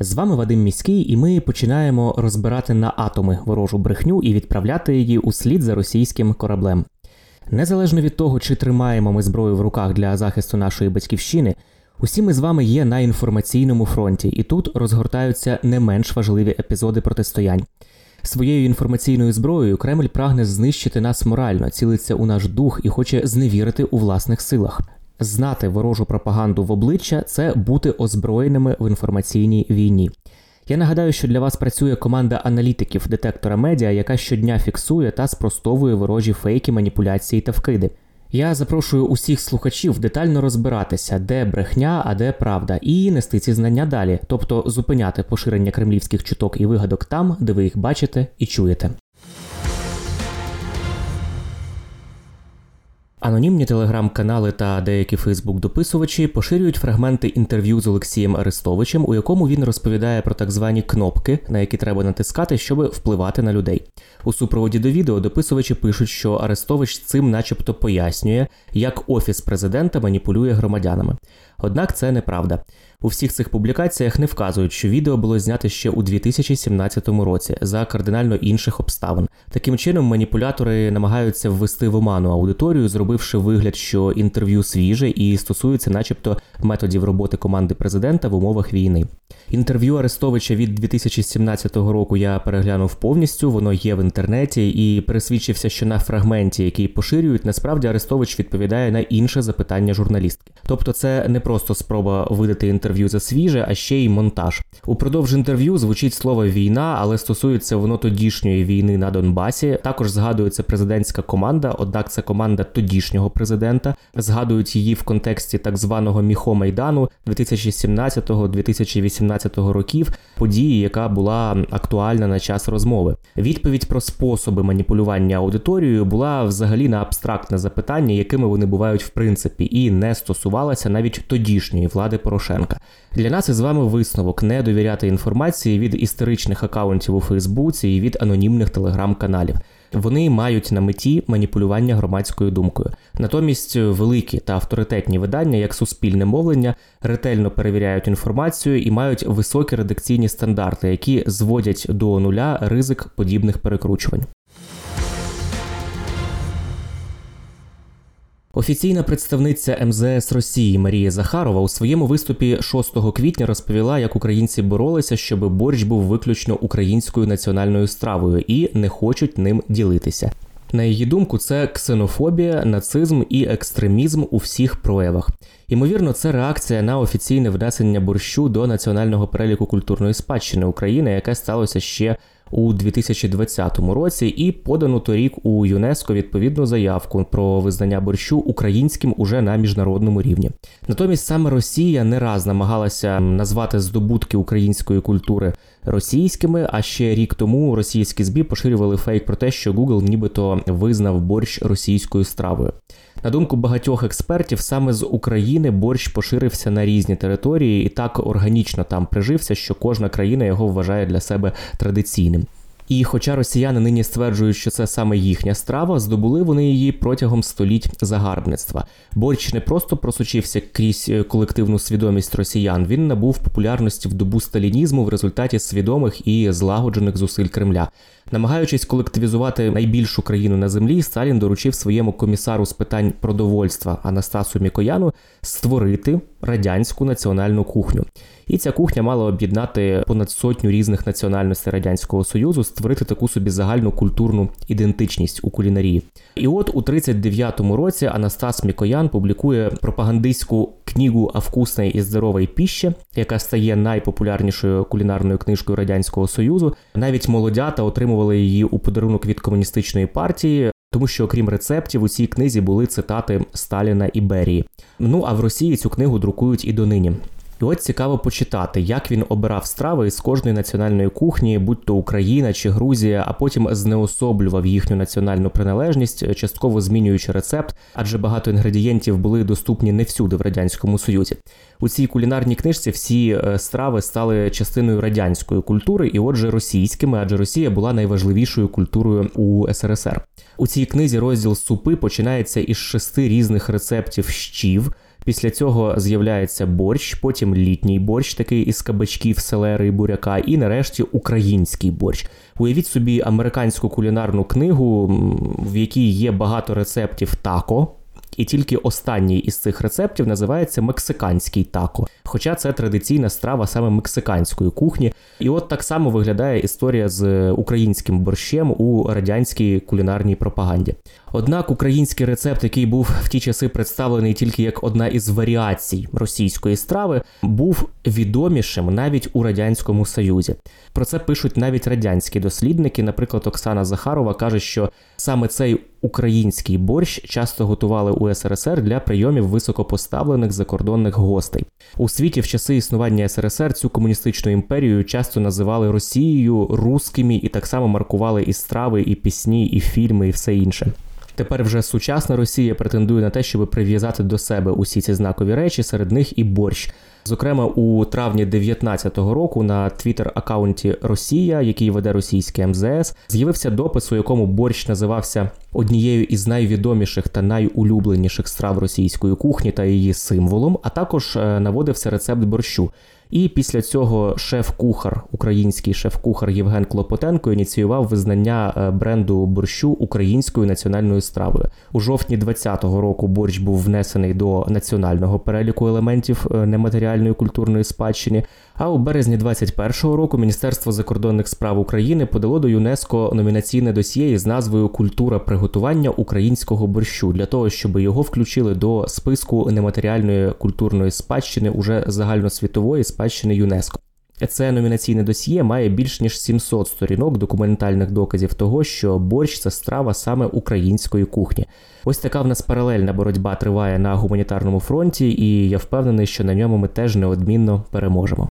З вами Вадим Міський, і ми починаємо розбирати на атоми ворожу брехню і відправляти її у слід за російським кораблем. Незалежно від того, чи тримаємо ми зброю в руках для захисту нашої батьківщини, усі ми з вами є на інформаційному фронті, і тут розгортаються не менш важливі епізоди протистоянь. Своєю інформаційною зброєю Кремль прагне знищити нас морально, цілиться у наш дух і хоче зневірити у власних силах. Знати ворожу пропаганду в обличчя це бути озброєними в інформаційній війні. Я нагадаю, що для вас працює команда аналітиків детектора медіа, яка щодня фіксує та спростовує ворожі фейки, маніпуляції та вкиди. Я запрошую усіх слухачів детально розбиратися, де брехня, а де правда, і нести ці знання далі, тобто зупиняти поширення кремлівських чуток і вигадок там, де ви їх бачите і чуєте. Анонімні телеграм-канали та деякі Фейсбук-дописувачі поширюють фрагменти інтерв'ю з Олексієм Арестовичем, у якому він розповідає про так звані кнопки, на які треба натискати, щоб впливати на людей. У супроводі до відео дописувачі пишуть, що Арестович цим, начебто, пояснює, як офіс президента маніпулює громадянами. Однак це неправда. У всіх цих публікаціях не вказують, що відео було знято ще у 2017 році за кардинально інших обставин. Таким чином, маніпулятори намагаються ввести в оману аудиторію, зробивши вигляд, що інтерв'ю свіже і стосується, начебто, методів роботи команди президента в умовах війни. Інтерв'ю Арестовича від 2017 року я переглянув повністю. Воно є в інтернеті, і пересвідчився, що на фрагменті, який поширюють, насправді Арестович відповідає на інше запитання журналістки. Тобто, це не просто спроба видати інтерв'ю за свіже, а ще й монтаж. Упродовж інтерв'ю звучить слово війна, але стосується воно тодішньої війни на Донбасі. Також згадується президентська команда, однак це команда тодішнього президента. Згадують її в контексті так званого міхомайдану 2017-2018 2013 років, події, яка була актуальна на час розмови. Відповідь про способи маніпулювання аудиторією була взагалі на абстрактне запитання, якими вони бувають в принципі, і не стосувалася навіть тодішньої влади Порошенка. Для нас із вами висновок не довіряти інформації від історичних акаунтів у Фейсбуці і від анонімних телеграм-каналів. Вони мають на меті маніпулювання громадською думкою. Натомість великі та авторитетні видання, як суспільне мовлення, ретельно перевіряють інформацію і мають високі редакційні стандарти, які зводять до нуля ризик подібних перекручувань. Офіційна представниця МЗС Росії Марія Захарова у своєму виступі 6 квітня розповіла, як українці боролися, щоб борщ був виключно українською національною стравою і не хочуть ним ділитися. На її думку, це ксенофобія, нацизм і екстремізм у всіх проявах. Ймовірно, це реакція на офіційне внесення борщу до національного переліку культурної спадщини України, яке сталося ще у 2020 році, і подано торік у ЮНЕСКО відповідну заявку про визнання борщу українським уже на міжнародному рівні. Натомість саме Росія не раз намагалася назвати здобутки української культури російськими. А ще рік тому російські ЗБІ поширювали фейк про те, що Google нібито визнав борщ російською стравою. На думку багатьох експертів, саме з України борщ поширився на різні території і так органічно там прижився, що кожна країна його вважає для себе традиційним. І хоча росіяни нині стверджують, що це саме їхня страва, здобули вони її протягом століть загарбництва. Борщ не просто просочився крізь е, колективну свідомість росіян, він набув популярності в добу сталінізму в результаті свідомих і злагоджених зусиль Кремля. Намагаючись колективізувати найбільшу країну на землі, Сталін доручив своєму комісару з питань продовольства Анастасу Мікояну створити радянську національну кухню. І ця кухня мала об'єднати понад сотню різних національностей радянського союзу, створити таку собі загальну культурну ідентичність у кулінарії. І от у 39-му році Анастас Мікоян публікує пропагандистську книгу «О вкусной і здоровій піщі», яка стає найпопулярнішою кулінарною книжкою радянського союзу. Навіть молодята отримували її у подарунок від комуністичної партії. Тому що, окрім рецептів, у цій книзі були цитати Сталіна і Берії. Ну а в Росії цю книгу друкують і донині. І от цікаво почитати, як він обирав страви із кожної національної кухні, будь то Україна чи Грузія, а потім знеособлював їхню національну приналежність, частково змінюючи рецепт, адже багато інгредієнтів були доступні не всюди в радянському союзі. У цій кулінарній книжці всі е, страви стали частиною радянської культури, і отже, російськими, адже Росія була найважливішою культурою у СРСР. У цій книзі розділ супи починається із шести різних рецептів щів. Після цього з'являється борщ, потім літній борщ, такий із кабачків, селери і буряка, і нарешті український борщ. Уявіть собі американську кулінарну книгу, в якій є багато рецептів тако. І тільки останній із цих рецептів називається мексиканський тако, хоча це традиційна страва саме мексиканської кухні. І от так само виглядає історія з українським борщем у радянській кулінарній пропаганді. Однак український рецепт, який був в ті часи представлений тільки як одна із варіацій російської страви, був відомішим навіть у радянському союзі. Про це пишуть навіть радянські дослідники. Наприклад, Оксана Захарова каже, що саме цей український борщ часто готували у СРСР для прийомів високопоставлених закордонних гостей. У світі в часи існування СРСР цю комуністичну імперію часто називали Росією, рускими і так само маркували і страви, і пісні, і фільми, і все інше. Тепер вже сучасна Росія претендує на те, щоб прив'язати до себе усі ці знакові речі, серед них і борщ. Зокрема, у травні 2019 року на твіттер-аккаунті Росія, який веде російське МЗС, з'явився допис, у якому борщ називався однією із найвідоміших та найулюбленіших страв російської кухні та її символом, а також е, наводився рецепт борщу. І після цього шеф-кухар, український шеф-кухар Євген Клопотенко ініціював визнання е, бренду борщу українською національною стравою. У жовтні 2020 року борщ був внесений до національного переліку елементів е, нематеріальної культурної спадщини. А у березні 2021 року Міністерство закордонних справ України подало до ЮНЕСКО номінаційне досьє з назвою Культура приготування українського борщу для того, щоб його включили до списку нематеріальної культурної спадщини уже загальносвітової спадщини ЮНЕСКО. Це номінаційне досьє має більш ніж 700 сторінок документальних доказів того, що борщ це страва саме української кухні. Ось така в нас паралельна боротьба триває на гуманітарному фронті, і я впевнений, що на ньому ми теж неодмінно переможемо.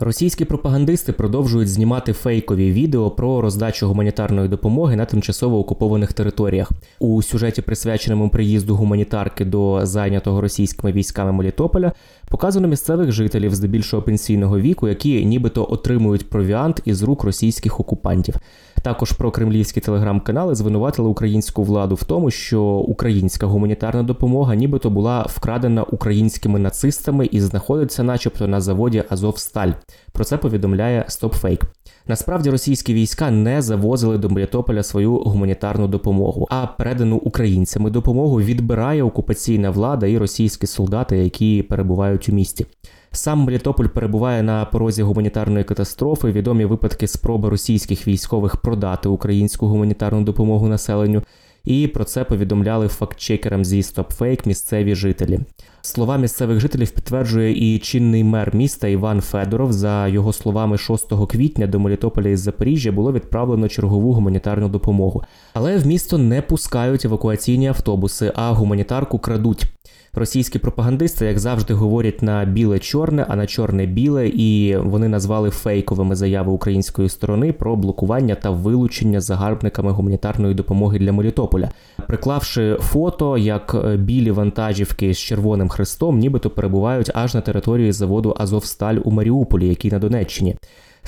Російські пропагандисти продовжують знімати фейкові відео про роздачу гуманітарної допомоги на тимчасово окупованих територіях. У сюжеті, присвяченому приїзду гуманітарки до зайнятого російськими військами Мелітополя, показано місцевих жителів здебільшого пенсійного віку, які нібито отримують провіант із рук російських окупантів. Також про кремлівські телеграм-канали звинуватили українську владу в тому, що українська гуманітарна допомога, нібито була вкрадена українськими нацистами і знаходиться, начебто, на заводі Азовсталь. Про це повідомляє StopFake. Насправді російські війська не завозили до Мелітополя свою гуманітарну допомогу, а передану українцями допомогу відбирає окупаційна влада і російські солдати, які перебувають у місті. Сам Мелітополь перебуває на порозі гуманітарної катастрофи. Відомі випадки спроби російських військових продати українську гуманітарну допомогу населенню. І про це повідомляли фактчекерам зі StopFake місцеві жителі. Слова місцевих жителів підтверджує і чинний мер міста Іван Федоров. За його словами, 6 квітня до Мелітополя із Запоріжжя було відправлено чергову гуманітарну допомогу. Але в місто не пускають евакуаційні автобуси, а гуманітарку крадуть. Російські пропагандисти, як завжди, говорять на біле-чорне, а на чорне-біле, і вони назвали фейковими заяви української сторони про блокування та вилучення загарбниками гуманітарної допомоги для Мелітополя, приклавши фото, як е, білі вантажівки з червоним хрестом, нібито перебувають аж на території заводу Азовсталь у Маріуполі, який на Донеччині.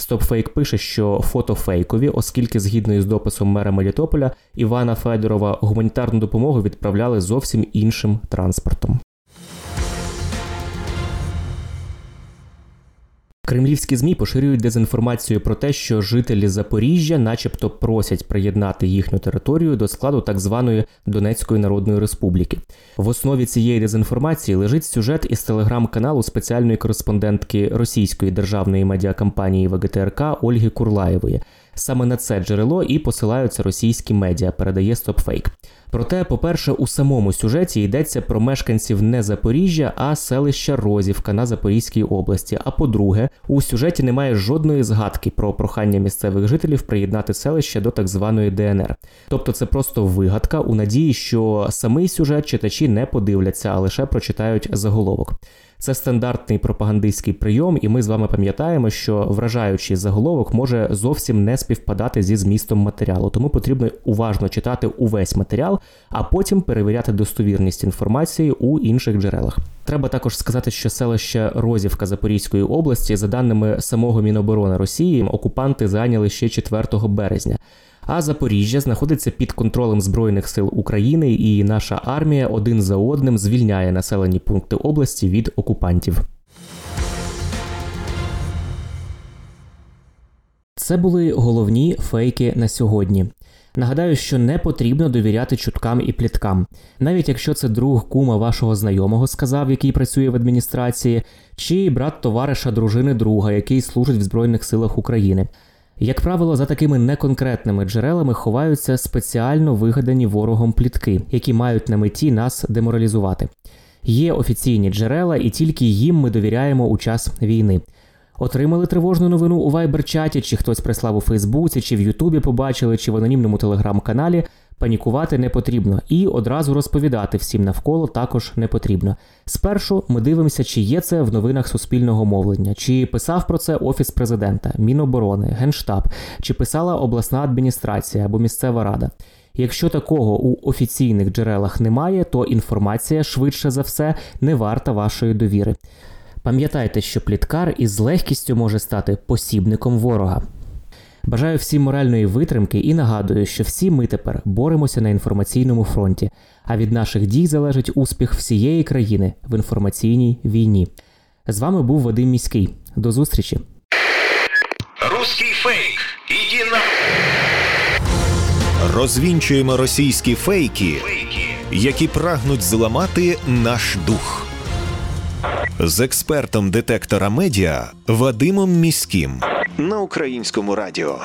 StopFake пише, що фото фейкові, оскільки, згідно із дописом мера Мелітополя Івана Федорова, гуманітарну допомогу відправляли зовсім іншим транспортом. Кремлівські змі поширюють дезінформацію про те, що жителі Запоріжжя, начебто, просять приєднати їхню територію до складу так званої Донецької Народної Республіки. В основі цієї дезінформації лежить сюжет із телеграм-каналу спеціальної кореспондентки російської державної медіакампанії ВГТРК Ольги Курлаєвої. Саме на це джерело і посилаються російські медіа, передає StopFake. Проте, по-перше, у самому сюжеті йдеться про мешканців не Запоріжжя, а селища Розівка на Запорізькій області. А по-друге, у сюжеті немає жодної згадки про прохання місцевих жителів приєднати селище до так званої ДНР. Тобто, це просто вигадка у надії, що самий сюжет читачі не подивляться, а лише прочитають заголовок. Це стандартний пропагандистський прийом, і ми з вами пам'ятаємо, що вражаючий заголовок може зовсім не співпадати зі змістом матеріалу, тому потрібно уважно читати увесь матеріал, а потім перевіряти достовірність інформації у інших джерелах. Треба також сказати, що селище Розівка Запорізької області, за даними самого Міноборони Росії, окупанти зайняли ще 4 березня. А Запоріжжя знаходиться під контролем Збройних сил України, і наша армія один за одним звільняє населені пункти області від окупантів. Це були головні фейки на сьогодні. Нагадаю, що не потрібно довіряти чуткам і пліткам, навіть якщо це друг кума вашого знайомого сказав, який працює в адміністрації, чи брат товариша дружини друга, який служить в Збройних силах України. Як правило, за такими неконкретними джерелами ховаються спеціально вигадані ворогом плітки, які мають на меті нас деморалізувати. Є офіційні джерела, і тільки їм ми довіряємо у час війни. Отримали тривожну новину у вайбер-чаті, чи хтось прислав у Фейсбуці, чи в Ютубі побачили, чи в анонімному телеграм-каналі. Панікувати не потрібно і одразу розповідати всім навколо також не потрібно. Спершу ми дивимося, чи є це в новинах суспільного мовлення, чи писав про це офіс президента, Міноборони, Генштаб, чи писала обласна адміністрація або місцева рада. Якщо такого у офіційних джерелах немає, то інформація швидше за все не варта вашої довіри. Пам'ятайте, що пліткар із легкістю може стати посібником ворога. Бажаю всім моральної витримки і нагадую, що всі ми тепер боремося на інформаційному фронті, а від наших дій залежить успіх всієї країни в інформаційній війні. З вами був Вадим Міський. До зустрічі. Русский фейк. Иди на... Розвінчуємо російські фейки, Фейки. які прагнуть зламати наш дух. З експертом детектора медіа Вадимом Міським на українському радіо.